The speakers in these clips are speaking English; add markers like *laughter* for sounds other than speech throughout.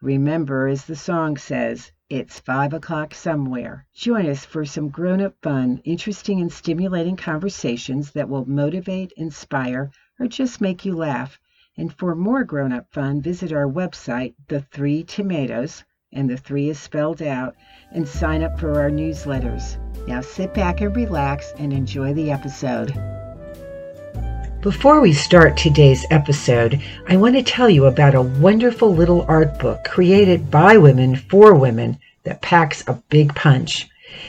remember, as the song says, it's five o'clock somewhere. Join us for some grown up fun, interesting, and stimulating conversations that will motivate, inspire, or just make you laugh. And for more grown up fun, visit our website, The Three Tomatoes, and the three is spelled out, and sign up for our newsletters. Now sit back and relax and enjoy the episode. Before we start today's episode, I want to tell you about a wonderful little art book created by women for women that packs a big punch.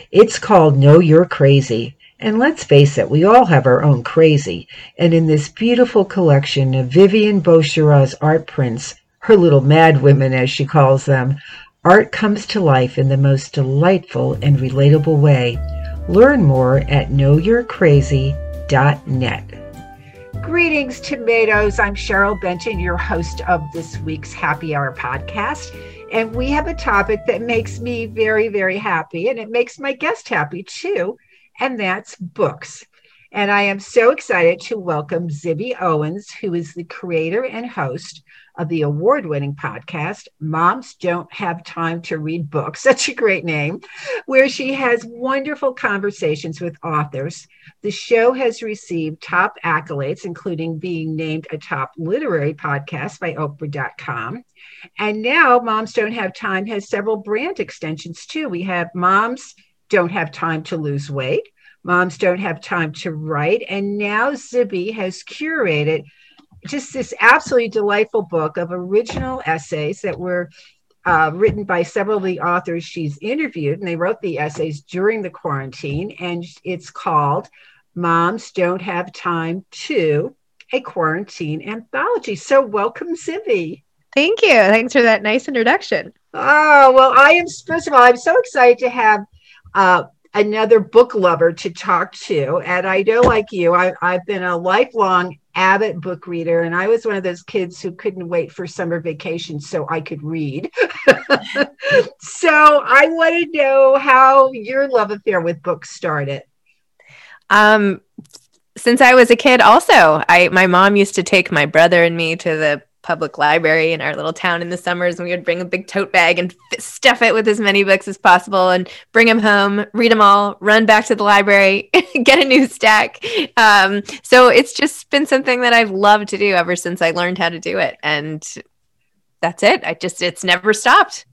It's called Know You're Crazy. And let's face it, we all have our own crazy. And in this beautiful collection of Vivian Boucherot's art prints, her little mad women as she calls them, art comes to life in the most delightful and relatable way. Learn more at knowyourcrazy.net. Greetings, tomatoes. I'm Cheryl Benton, your host of this week's Happy Hour podcast. And we have a topic that makes me very, very happy, and it makes my guest happy too, and that's books. And I am so excited to welcome Zibby Owens, who is the creator and host of the award winning podcast, Moms Don't Have Time to Read Books, *laughs* such a great name, where she has wonderful conversations with authors. The show has received top accolades, including being named a top literary podcast by Oprah.com. And now Moms Don't Have Time has several brand extensions too. We have Moms Don't Have Time to Lose Weight. Moms don't have time to write. And now Zibby has curated just this absolutely delightful book of original essays that were uh, written by several of the authors she's interviewed, and they wrote the essays during the quarantine. And it's called Moms Don't Have Time to a Quarantine Anthology. So, welcome, Zibby. Thank you. Thanks for that nice introduction. Oh, well, I am, first of all, I'm so excited to have uh, another book lover to talk to. And I know, like you, I, I've been a lifelong avid book reader, and I was one of those kids who couldn't wait for summer vacation so I could read. *laughs* so I want to know how your love affair with books started. Um, since I was a kid, also, I my mom used to take my brother and me to the public library in our little town in the summers and we would bring a big tote bag and f- stuff it with as many books as possible and bring them home read them all run back to the library *laughs* get a new stack um, so it's just been something that i've loved to do ever since i learned how to do it and that's it i just it's never stopped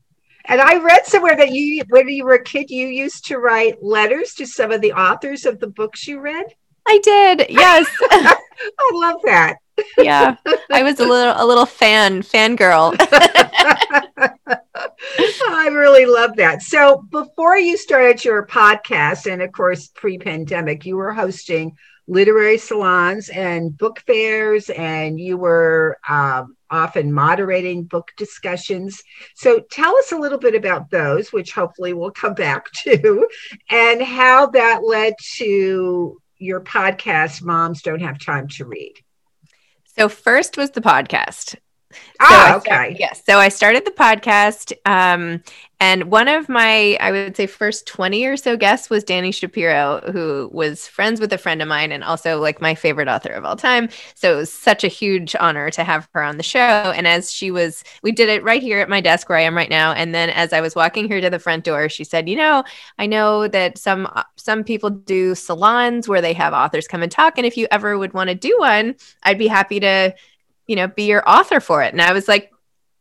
and I read somewhere that you, when you were a kid, you used to write letters to some of the authors of the books you read. I did. Yes. *laughs* I love that yeah, I was a little a little fan fangirl. *laughs* I really love that. So before you started your podcast, and of course pre-pandemic, you were hosting literary salons and book fairs, and you were um, often moderating book discussions. So tell us a little bit about those, which hopefully we'll come back *laughs* to, and how that led to your podcast, Moms Don't Have Time to Read. So first was the podcast. Ah, so okay. yes. So I started the podcast. Um, and one of my, I would say, first 20 or so guests was Dani Shapiro, who was friends with a friend of mine and also like my favorite author of all time. So it was such a huge honor to have her on the show. And as she was, we did it right here at my desk where I am right now. And then as I was walking here to the front door, she said, You know, I know that some, some people do salons where they have authors come and talk. And if you ever would want to do one, I'd be happy to you know, be your author for it. And I was like,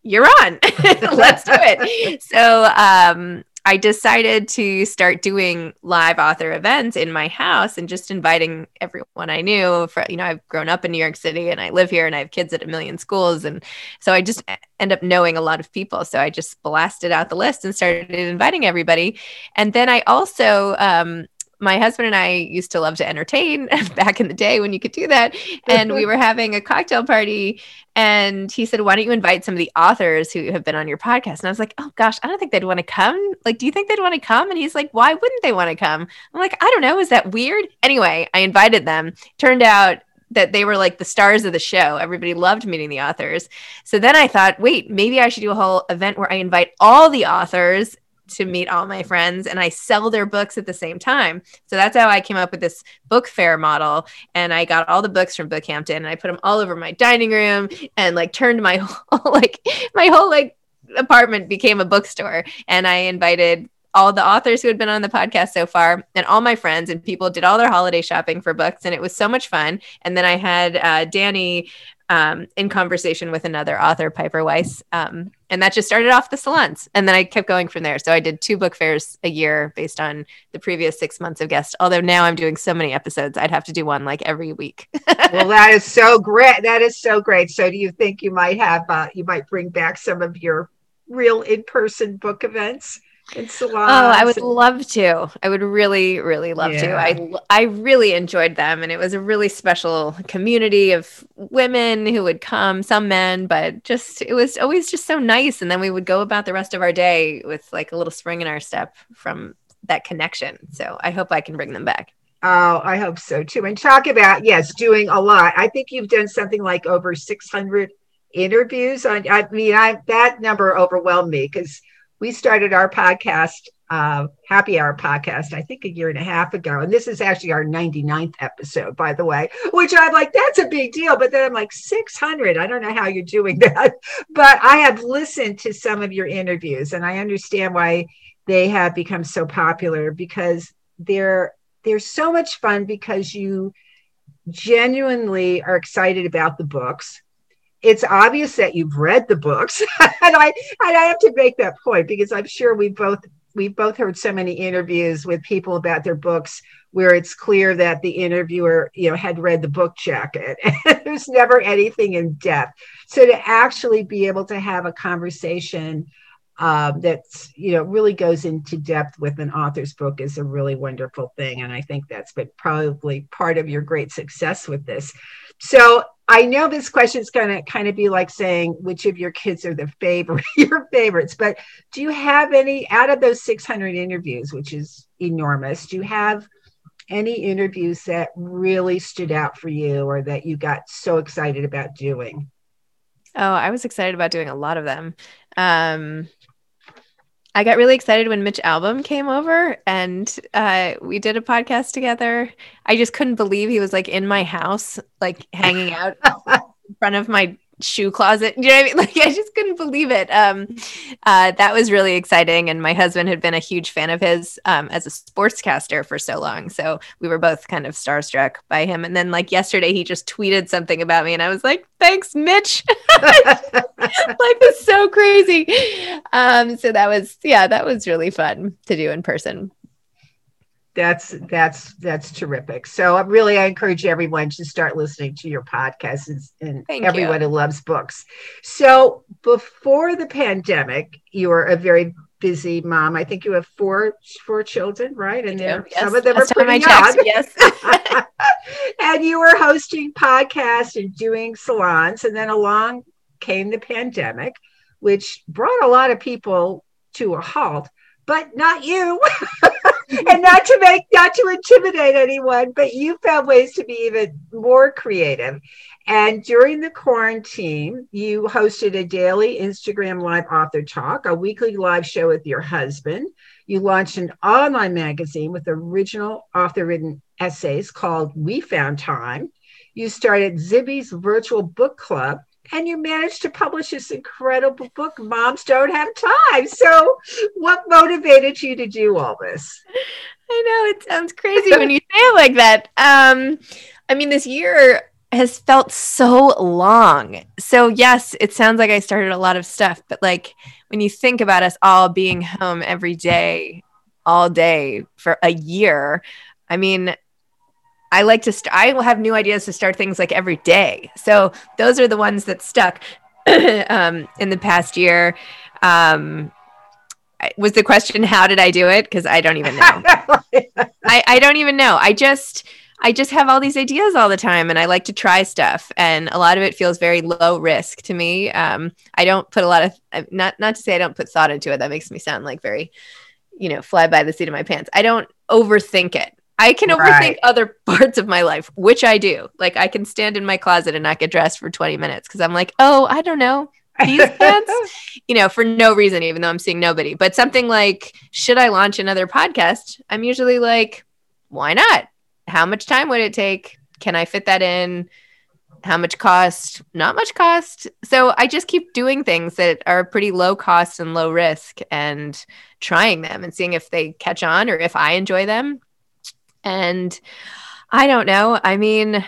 you're on. *laughs* Let's do it. *laughs* So um, I decided to start doing live author events in my house and just inviting everyone I knew. For you know, I've grown up in New York City and I live here and I have kids at a million schools, and so I just end up knowing a lot of people. So I just blasted out the list and started inviting everybody. And then I also um, my husband and I used to love to entertain *laughs* back in the day when you could do that. And we *laughs* were having a cocktail party. And he said, Why don't you invite some of the authors who have been on your podcast? And I was like, Oh gosh, I don't think they'd want to come. Like, do you think they'd want to come? And he's like, Why wouldn't they want to come? I'm like, I don't know. Is that weird? Anyway, I invited them. Turned out that they were like the stars of the show. Everybody loved meeting the authors. So then I thought, wait, maybe I should do a whole event where I invite all the authors to meet all my friends and I sell their books at the same time. So that's how I came up with this book fair model. And I got all the books from Bookhampton and I put them all over my dining room and like turned my *laughs* whole like my whole like apartment became a bookstore. And I invited all the authors who had been on the podcast so far and all my friends and people did all their holiday shopping for books and it was so much fun and then i had uh, dani um, in conversation with another author, Piper Weiss. Um, and that just started off the salons. And then I kept going from there. So I did two book fairs a year based on the previous six months of guests. Although now I'm doing so many episodes, I'd have to do one like every week. *laughs* well, that is so great. That is so great. So do you think you might have, uh, you might bring back some of your real in person book events? And salons. Oh, I would love to. I would really, really love yeah. to. I I really enjoyed them, and it was a really special community of women who would come, some men, but just it was always just so nice. And then we would go about the rest of our day with like a little spring in our step from that connection. So I hope I can bring them back. Oh, I hope so too. And talk about yes, doing a lot. I think you've done something like over six hundred interviews. On I mean, I that number overwhelmed me because we started our podcast, uh, Happy Hour podcast, I think a year and a half ago. And this is actually our 99th episode, by the way, which I'm like, that's a big deal. But then I'm like, 600. I don't know how you're doing *laughs* that. But I have listened to some of your interviews and I understand why they have become so popular because they're they're so much fun because you genuinely are excited about the books it's obvious that you've read the books *laughs* and i and i have to make that point because i'm sure we both we've both heard so many interviews with people about their books where it's clear that the interviewer you know had read the book jacket. *laughs* There's never anything in depth. So to actually be able to have a conversation um, that's you know really goes into depth with an author's book is a really wonderful thing and i think that's been probably part of your great success with this. So I know this question is going to kind of be like saying which of your kids are the favorite, *laughs* your favorites, but do you have any out of those 600 interviews, which is enormous? Do you have any interviews that really stood out for you or that you got so excited about doing? Oh, I was excited about doing a lot of them. Um, I got really excited when Mitch Albom came over and uh, we did a podcast together. I just couldn't believe he was like in my house, like hanging out *laughs* in front of my shoe closet. You know what I mean? *laughs* Like I just couldn't believe it. Um, uh, that was really exciting. And my husband had been a huge fan of his um, as a sportscaster for so long. So we were both kind of starstruck by him. And then like yesterday, he just tweeted something about me, and I was like, "Thanks, Mitch." *laughs* Life is so crazy. Um, so that was yeah, that was really fun to do in person that's that's that's terrific. So uh, really i encourage everyone to start listening to your podcast and, and everyone you. who loves books. So before the pandemic you were a very busy mom. I think you have four four children right? And yes. some of them Last are pretty young. yes. *laughs* *laughs* And you were hosting podcasts and doing salons and then along came the pandemic which brought a lot of people to a halt but not you *laughs* and not to make not to intimidate anyone but you found ways to be even more creative. And during the quarantine you hosted a daily instagram live author talk a weekly live show with your husband. You launched an online magazine with original author written essays called we found time. You started zibby's virtual book club and you managed to publish this incredible book moms don't have time. So what motivated you to do all this? I know it sounds crazy when you say it like that. Um i mean this year has felt so long. So yes it sounds like i started a lot of stuff but like when you think about us all being home every day all day for a year i mean I like to, st- I will have new ideas to start things like every day. So those are the ones that stuck *clears throat* um, in the past year. Um, was the question, how did I do it? Because I don't even know. *laughs* I, I don't even know. I just, I just have all these ideas all the time and I like to try stuff. And a lot of it feels very low risk to me. Um, I don't put a lot of, not, not to say I don't put thought into it. That makes me sound like very, you know, fly by the seat of my pants. I don't overthink it I can overthink right. other *laughs* parts of my life, which I do. Like I can stand in my closet and not get dressed for 20 minutes because I'm like, oh, I don't know. These *laughs* pants, you know, for no reason, even though I'm seeing nobody. But something like, should I launch another podcast? I'm usually like, why not? How much time would it take? Can I fit that in? How much cost? Not much cost. So I just keep doing things that are pretty low cost and low risk and trying them and seeing if they catch on or if I enjoy them and I don't know. I mean,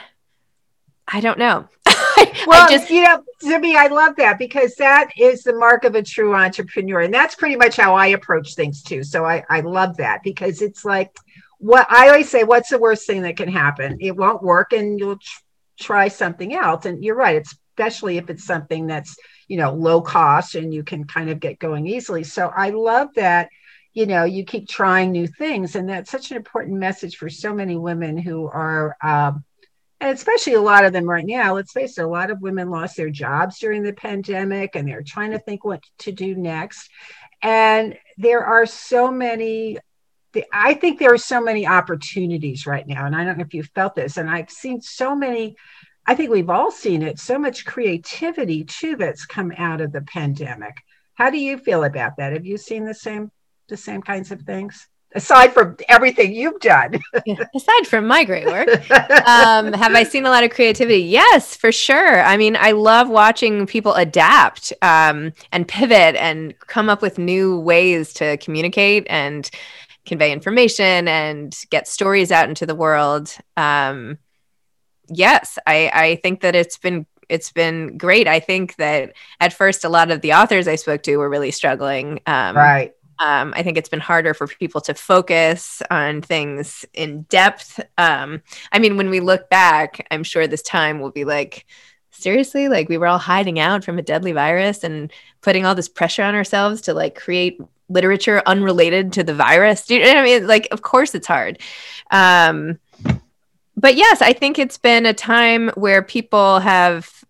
I don't know. *laughs* well, just, you know, to me, I love that because that is the mark of a true entrepreneur. And that's pretty much how I approach things too. So I, I love that because it's like what I always say, what's the worst thing that can happen? It won't work and you'll tr- try something else. And you're right, especially if it's something that's, you know, low cost and you can kind of get going easily. So I love that you know you keep trying new things and that's such an important message for so many women who are um, and especially a lot of them right now. Let's face it a lot of women lost their jobs during the pandemic and they're trying to think what to do next. And there are so many i think there are so many opportunities right now and i don't know if you felt this and i've seen so many i think we've all seen it so much creativity too that's come out of the pandemic. How do you feel about that? Have you seen the same the same kinds of things? Aside from everything you've done, aside from my great work, *laughs* um, have I seen a lot of creativity? Yes, for sure. I mean, I love watching people adapt um, and pivot and come up with new ways to communicate and convey information and get stories out into the world. Um, yes, I, I think that it's been it's been great. I think that at first a lot of the authors I spoke to were really struggling. Um, right. Um, I think it's been harder for people to focus on things in depth. Um, I mean, when we look back, I'm sure this time will be like, seriously, like we were all hiding out from a deadly virus and putting all this pressure on ourselves to like create literature unrelated to the virus. You know I mean? Like, of course it's hard. Um, but yes, I think it's been a time where people have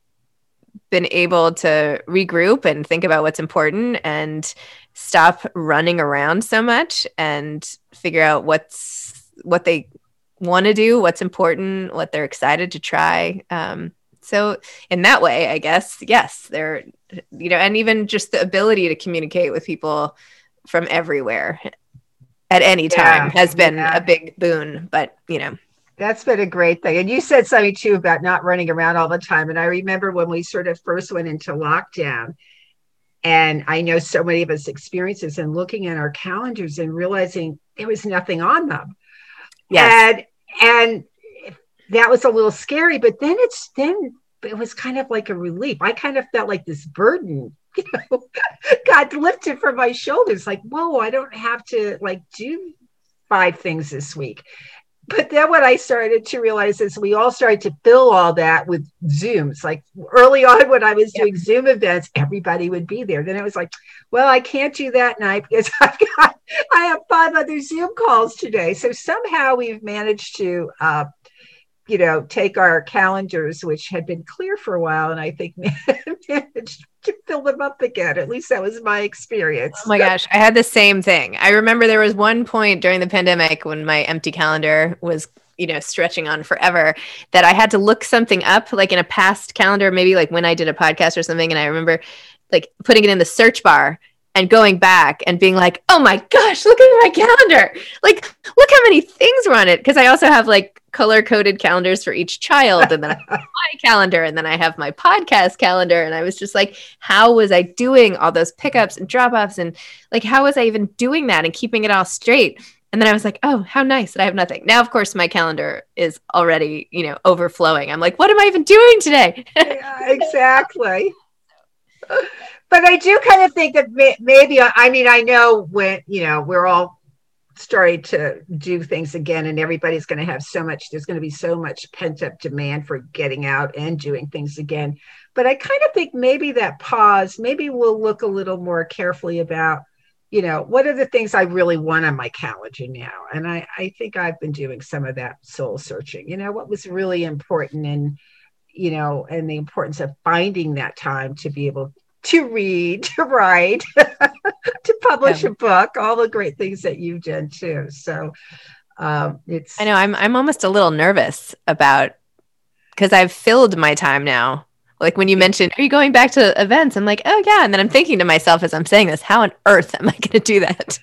been able to regroup and think about what's important and stop running around so much and figure out what's what they want to do, what's important, what they're excited to try. Um, so in that way, I guess yes, they're you know, and even just the ability to communicate with people from everywhere at any time yeah, has been yeah. a big boon. But you know. That's been a great thing. And you said something too about not running around all the time. And I remember when we sort of first went into lockdown, and I know so many of us experiences and looking at our calendars and realizing there was nothing on them. Yes. And, and that was a little scary, but then it's then it was kind of like a relief. I kind of felt like this burden, *laughs* you know, got lifted from my shoulders. Like, whoa, I don't have to like do five things this week but then what I started to realize is we all started to fill all that with Zooms. Like early on when I was doing Zoom events, everybody would be there. Then it was like, well, I can't do that night because *laughs* I've got I have five other Zoom calls today. So somehow we've managed to uh, you know, take our calendars, which had been clear for a while, and I think *laughs* managed to fill them up again. At least that was my experience. Oh my gosh, I had the same thing. I remember there was one point during the pandemic when my empty calendar was you know stretching on forever that i had to look something up like in a past calendar maybe like when i did a podcast or something and i remember like putting it in the search bar and going back and being like, oh my gosh, look at my calendar. Like, look how many things were on it. Cause I also have like color coded calendars for each child. And then I have *laughs* my calendar and then I have my podcast calendar. And I was just like, how was I doing all those pickups and drop offs? And like, how was I even doing that and keeping it all straight? And then I was like, oh, how nice that I have nothing. Now, of course, my calendar is already, you know, overflowing. I'm like, what am I even doing today? yeah, exactly *laughs* but I do kind of think that may, maybe I mean I know when you know we're all starting to do things again and everybody's going to have so much there's going to be so much pent up demand for getting out and doing things again. But I kind of think maybe that pause maybe we'll look a little more carefully about you know what are the things I really want on my calendar now? And I I think I've been doing some of that soul searching you know what was really important and you know and the importance of finding that time to be able to read, *laughs* to write, *laughs* to publish yeah. a book, all the great things that you've done too. So, Um, it's I know I'm I'm almost a little nervous about because I've filled my time now. Like when you mentioned, are you going back to events? I'm like, oh yeah. And then I'm thinking to myself as I'm saying this, how on earth am I *laughs* going to do that?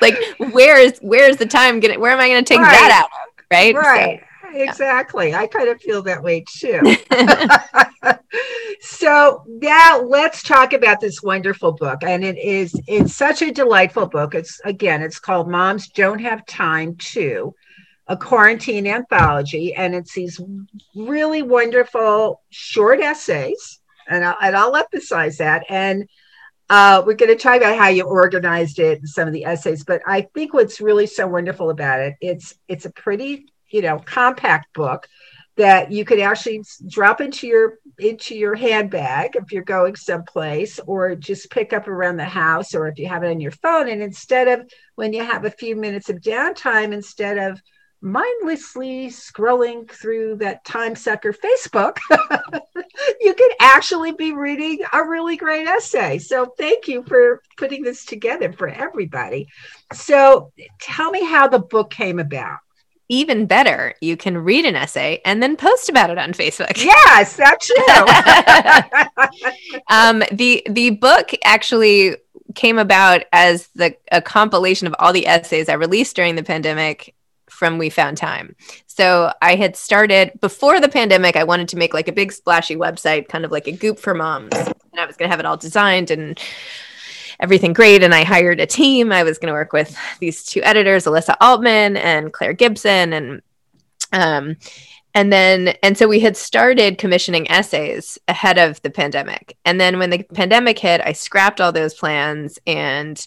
like, where is where is the time going? Where am I going to take right. that out? Right. Right. So, exactly. Yeah. I kind of feel that way too. *laughs* *laughs* so now let's talk about this wonderful book. And it is it's such a delightful book. It's again, it's called Moms Don't Have Time to a quarantine anthology. And it's these really wonderful short essays. And I'll, and I'll emphasize that. And uh, we're going to talk about how you organized it and some of the essays, but I think what's really so wonderful about it, it's it's a pretty you know compact book that you could actually drop into your into your handbag if you're going someplace or just pick up around the house or if you have it on your phone. And instead of when you have a few minutes of downtime instead of mindlessly scrolling through that time sucker facebook *laughs* you could actually be reading a really great essay. So thank you for putting this together for everybody. So tell me how the book came about even better, you can read an essay and then post about it on Facebook. *laughs* Yes, that's true. *laughs* um, the the book actually came about as the a compilation of all the essays I released during the pandemic from We Found Time. So I had started before the pandemic. I wanted to make like a big splashy website, kind of like a Goop for moms, and I was going to have it all designed and everything great. And I hired a team. I was going to work with these two editors, Alyssa Altman and Claire Gibson. And, um, and then, and so we had started commissioning essays ahead of the pandemic. And then when the pandemic hit, I scrapped all those plans and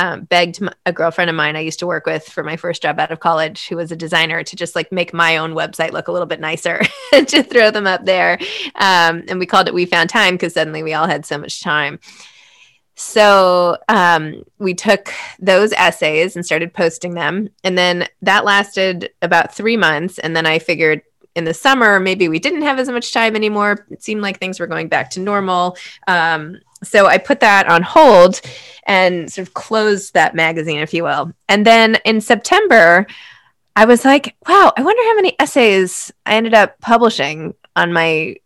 um, begged a girlfriend of mine I used to work with for my first job out of college, who was a designer, to just like make my own website look a little bit nicer *laughs* to throw them up there. Um, and we called it We Found Time because suddenly we all had so much time. So um, we took those essays and started posting them. And then that lasted about three months. And then I figured in the summer, maybe we didn't have as much time anymore. It seemed like things were going back to normal. Um, so I put that on hold and sort of closed that magazine, if you will. And then in September, I was like, wow, I wonder how many essays I ended up publishing on my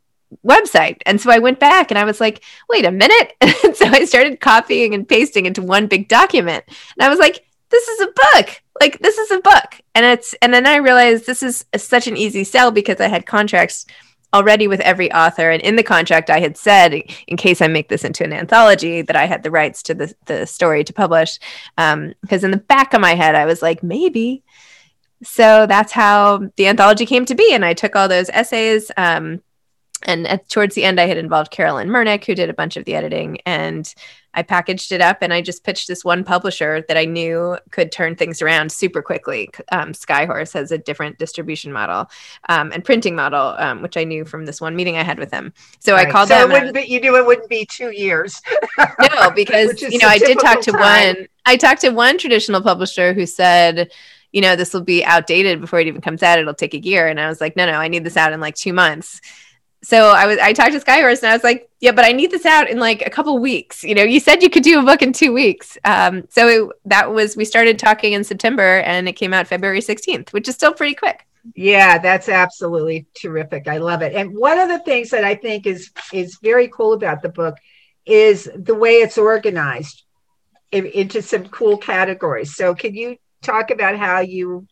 website. And so I went back and I was like, wait a minute. *laughs* and so I started copying and pasting into one big document. And I was like, this is a book. Like this is a book. And it's and then I realized this is such an easy sell because I had contracts already with every author and in the contract I had said in case I make this into an anthology that I had the rights to the, the story to publish because um, in the back of my head I was like maybe so that's how the anthology came to be and I took all those essays um, and at, towards the end i had involved carolyn murnick who did a bunch of the editing and i packaged it up and i just pitched this one publisher that i knew could turn things around super quickly um, skyhorse has a different distribution model um, and printing model um, which i knew from this one meeting i had with them so right. i called them. so them it wouldn't be, you knew it wouldn't be two years no *laughs* because you know i did talk to time. one i talked to one traditional publisher who said you know, this will be outdated before it even comes out. It'll take a year. And I was like, no, no, I need this out in like two months so I was I talked to Skyhorse and I was like, yeah, but I need this out in like a couple weeks. You know, you said you could do a book in two weeks. Um, so it, that was we started talking in September and it came out February 16th, which is still pretty quick. Yeah, that's absolutely terrific. I love it. And one of the things that I think is is very cool about the book is the way it's organized in, into some cool categories. So can you talk about how you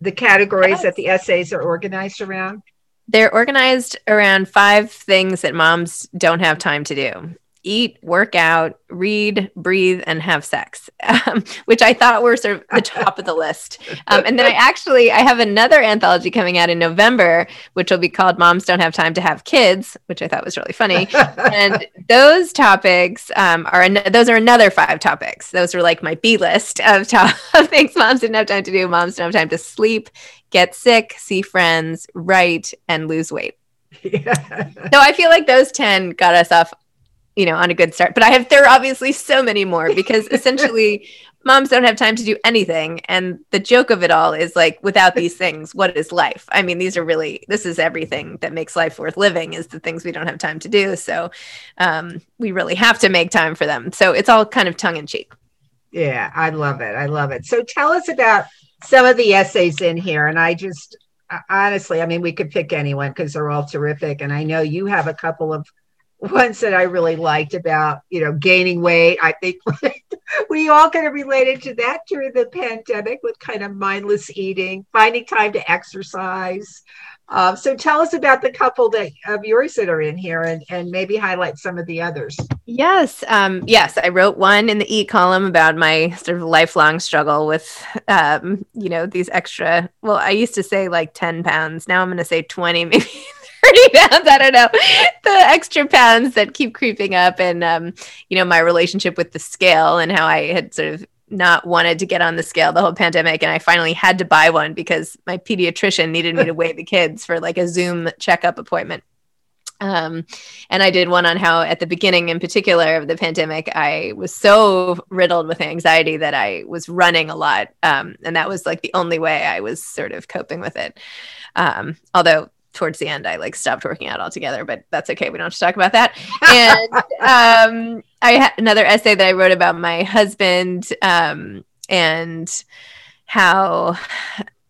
the categories yes. that the essays are organized around? They're organized around five things that moms don't have time to do eat, work out, read, breathe, and have sex, um, which I thought were sort of the top of the list. Um, and then I actually I have another anthology coming out in November, which will be called "Moms Don't Have Time to Have Kids," which I thought was really funny. *laughs* and those topics um, are an- those are another five topics. Those are like my B list of, to- of things moms didn't have time to do. Moms don't have time to sleep, get sick, see friends, write, and lose weight. *laughs* Yeah. so I feel like those 10 got us off, you know, on a good start. But I have there are obviously so many more because *laughs* essentially moms don't have time to do anything. And the joke of it all is like without these things, what is life? I mean, these are really this is everything that makes life worth living is the things we don't have time to do. So um, we really have to make time for them. So it's all kind of tongue in cheek. Yeah, I love it. I love it. So tell us about some of the essays in here, and I just honestly, I mean, we could pick anyone because they're all terrific. And I know you have a couple of ones that I really liked about, you know, gaining weight. I think *laughs* we all kind of related to that during the pandemic with kind of mindless eating, finding time to exercise. Um, so tell us about the couple that of yours that are in here and, and maybe highlight some of the others. Yes. Um, yes. I wrote one in the e column about my sort of lifelong struggle with, um, you know, these extra, well, I used to say like 10 pounds. Now I'm going to say 20, *laughs* maybe 30 pounds. *laughs* I don't know. The extra pounds that keep creeping up and, um, you know, my relationship with the scale and how I had sort of not wanted to get on the scale the whole pandemic and I finally had to buy one because my pediatrician needed me to weigh the kids for like a Zoom checkup appointment. Um, and I did one on how at the beginning in particular of the pandemic, I was so riddled with anxiety that I was running a lot. Um, and that was like the only way I was sort of coping with it. Um, although towards the end i like stopped working out altogether but that's okay. We don't have to talk about that. And *laughs* um, i had another essay that i wrote about my husband um, and how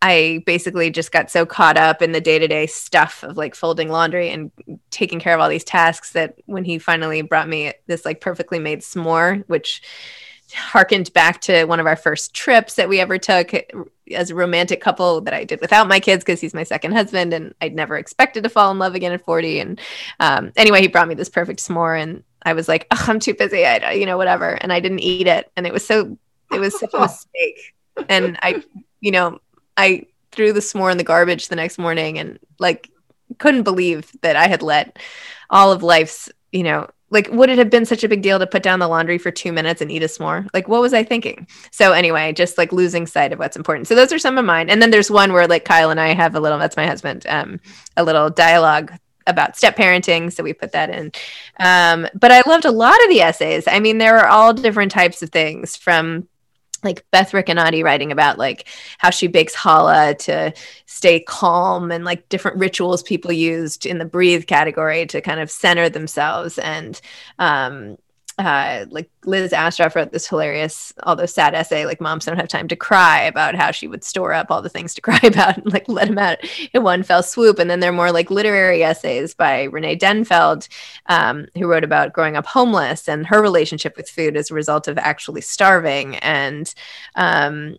I basically just got so caught up in the day to day stuff of like folding laundry and taking care of all these tasks that when he finally brought me this like perfectly made s'more, which harkened back to one of our first trips that we ever took as a romantic couple that I did without my kids because he's my second husband and I'd never expected to fall in love again at 40. And um, anyway, he brought me this perfect s'more and I was like, oh, I'm too busy. I, you know, whatever. And I didn't eat it. And it was so, it was such a *laughs* mistake. And I, you know, I threw the s'more in the garbage the next morning and like couldn't believe that I had let all of life's, you know, like would it have been such a big deal to put down the laundry for two minutes and eat a s'more like what was i thinking? So anyway just like losing sight of what's important. So those are some of mine. And then there's one where like kyle and i have a little that's my husband um, a little dialogue about step parenting. So we put that in. Um, but i loved a lot of the essays. I mean there are all different types of things from like Beth Ricanati writing about like how she bakes challah to stay calm and like different rituals people used in the breathe category to kind of center themselves. And um uh, like Liz Astrof wrote this hilarious, although sad essay, like moms don't have time to cry about how she would store up all the things to *laughs* cry about and like let them out in one fell swoop. And then there are more like literary essays by Renee Denfeld, um, who wrote about growing up homeless and her relationship with food as a result of actually starving. And um,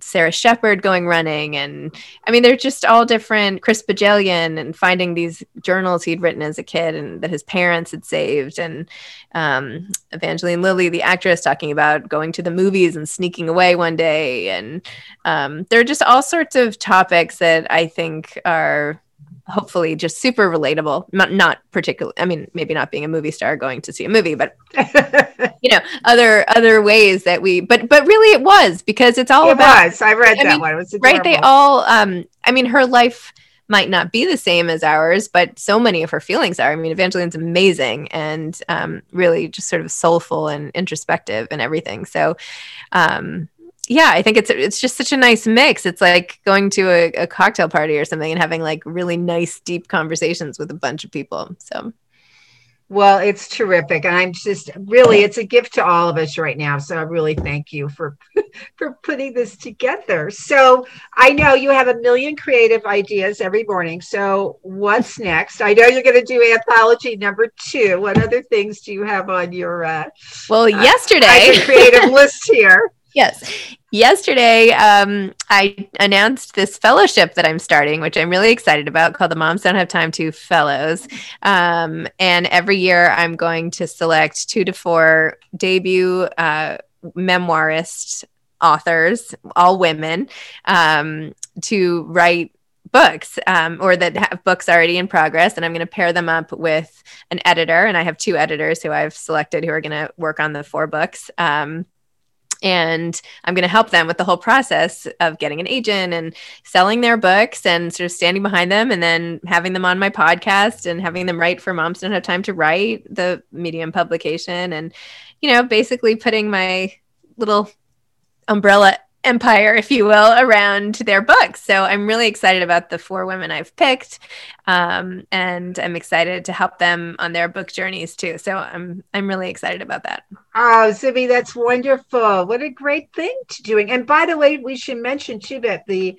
Sarah Shepard going running. And I mean, they're just all different. Chris Bohjalian and finding these journals he'd written as a kid and that his parents had saved. And um, Evangeline Lilly, the actress, talking about going to the movies and sneaking away one day. And um, there are just all sorts of topics that I think are hopefully just super relatable. Not, not particularly i mean maybe not being a movie star going to see a movie but *laughs* you know other other ways that we but but really it was because it's all it about was. i read I that mean, one. It was right they all um i mean her life might not be the same as ours but so many of her feelings are. I mean evangeline's amazing and um really just sort of soulful and introspective and everything. So um yeah, I think it's it's just such a nice mix. It's like going to a, a, cocktail party or something and having like really nice, deep conversations with a bunch of people. So, well, it's terrific, and I'm just really it's a gift to all of us right now. So I really thank you for *laughs* for putting this together. So I know you have a million creative ideas every morning. So what's next? I know you're going to do anthology number two. What other things do you have on your uh, well uh, yesterday creative *laughs* list here? Yes. Yesterday, um, I announced this fellowship that I'm starting, which I'm really excited about, called the Moms Don't Have Time to Fellows. Um, and every year, I'm going to select two to four debut uh, memoirist authors, all women, um, to write books um, or that have books already in progress and i'm going to pair them up with an editor and i have two editors who i've selected who are going to work on the four books um, and I'm going to help them with the whole process of getting an agent and selling their books and sort of standing behind them and then having them on my podcast and having them write for moms don't have time to write the medium publication and you know basically putting my little umbrella empire, if you will, around their books. So I'm really excited about the four women I've picked, um, and I'm excited to help them on their book journeys too. So I'm I'm really excited about that. Oh, Zibby, that's wonderful! What a great thing to doing. And by the way, we should mention too that the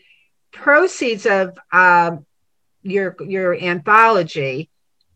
proceeds of um, your your anthology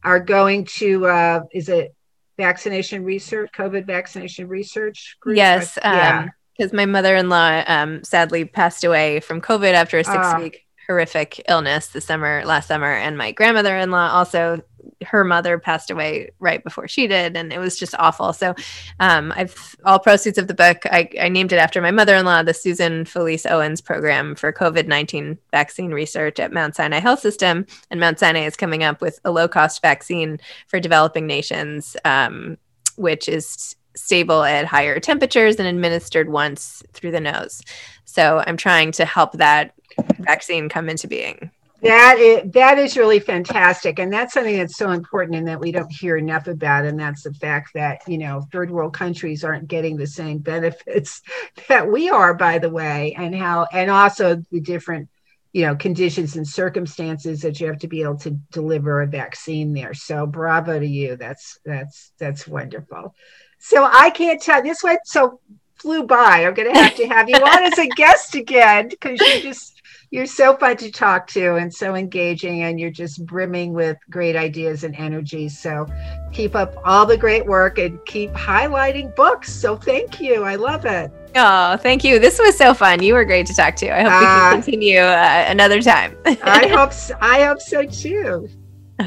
are going to uh, is it vaccination research, COVID vaccination research group? Yes. yeah. Because my mother in law um, sadly passed away from COVID after a six uh, week horrific illness this summer, last summer. And my grandmother in law also her mother passed away right before she did and it was just awful. So um, i've all proceeds of the book I, I named it after my mother-in-law the susan felice owens program for covid-19 vaccine research at mount sinai health system. And mount sinai is coming up with a low-cost vaccine for developing nations um, which is stable at higher temperatures and administered once through the nose so i'm trying to help that vaccine come into being that is that is really fantastic, and that's something that's so important, and that we don't hear enough about. And that's the fact that you know third world countries aren't getting the same *laughs* benefits that we are, by the way, and how and also the different you know conditions and circumstances that you have to be able to deliver a vaccine there. So bravo to you. That's that's that's wonderful. So I can't tell this went so flew by. I'm going to have to have you on as a guest again because you just you're so fun to talk to and so engaging and you're just brimming with great ideas and energy. So keep up all the great work and keep highlighting books. So thank you. I love it. Oh thank you. This was so fun. You were great to talk to. I hope uh, we can uh, continue uh, another time. I *laughs* hope so, i hope so too.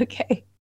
Okay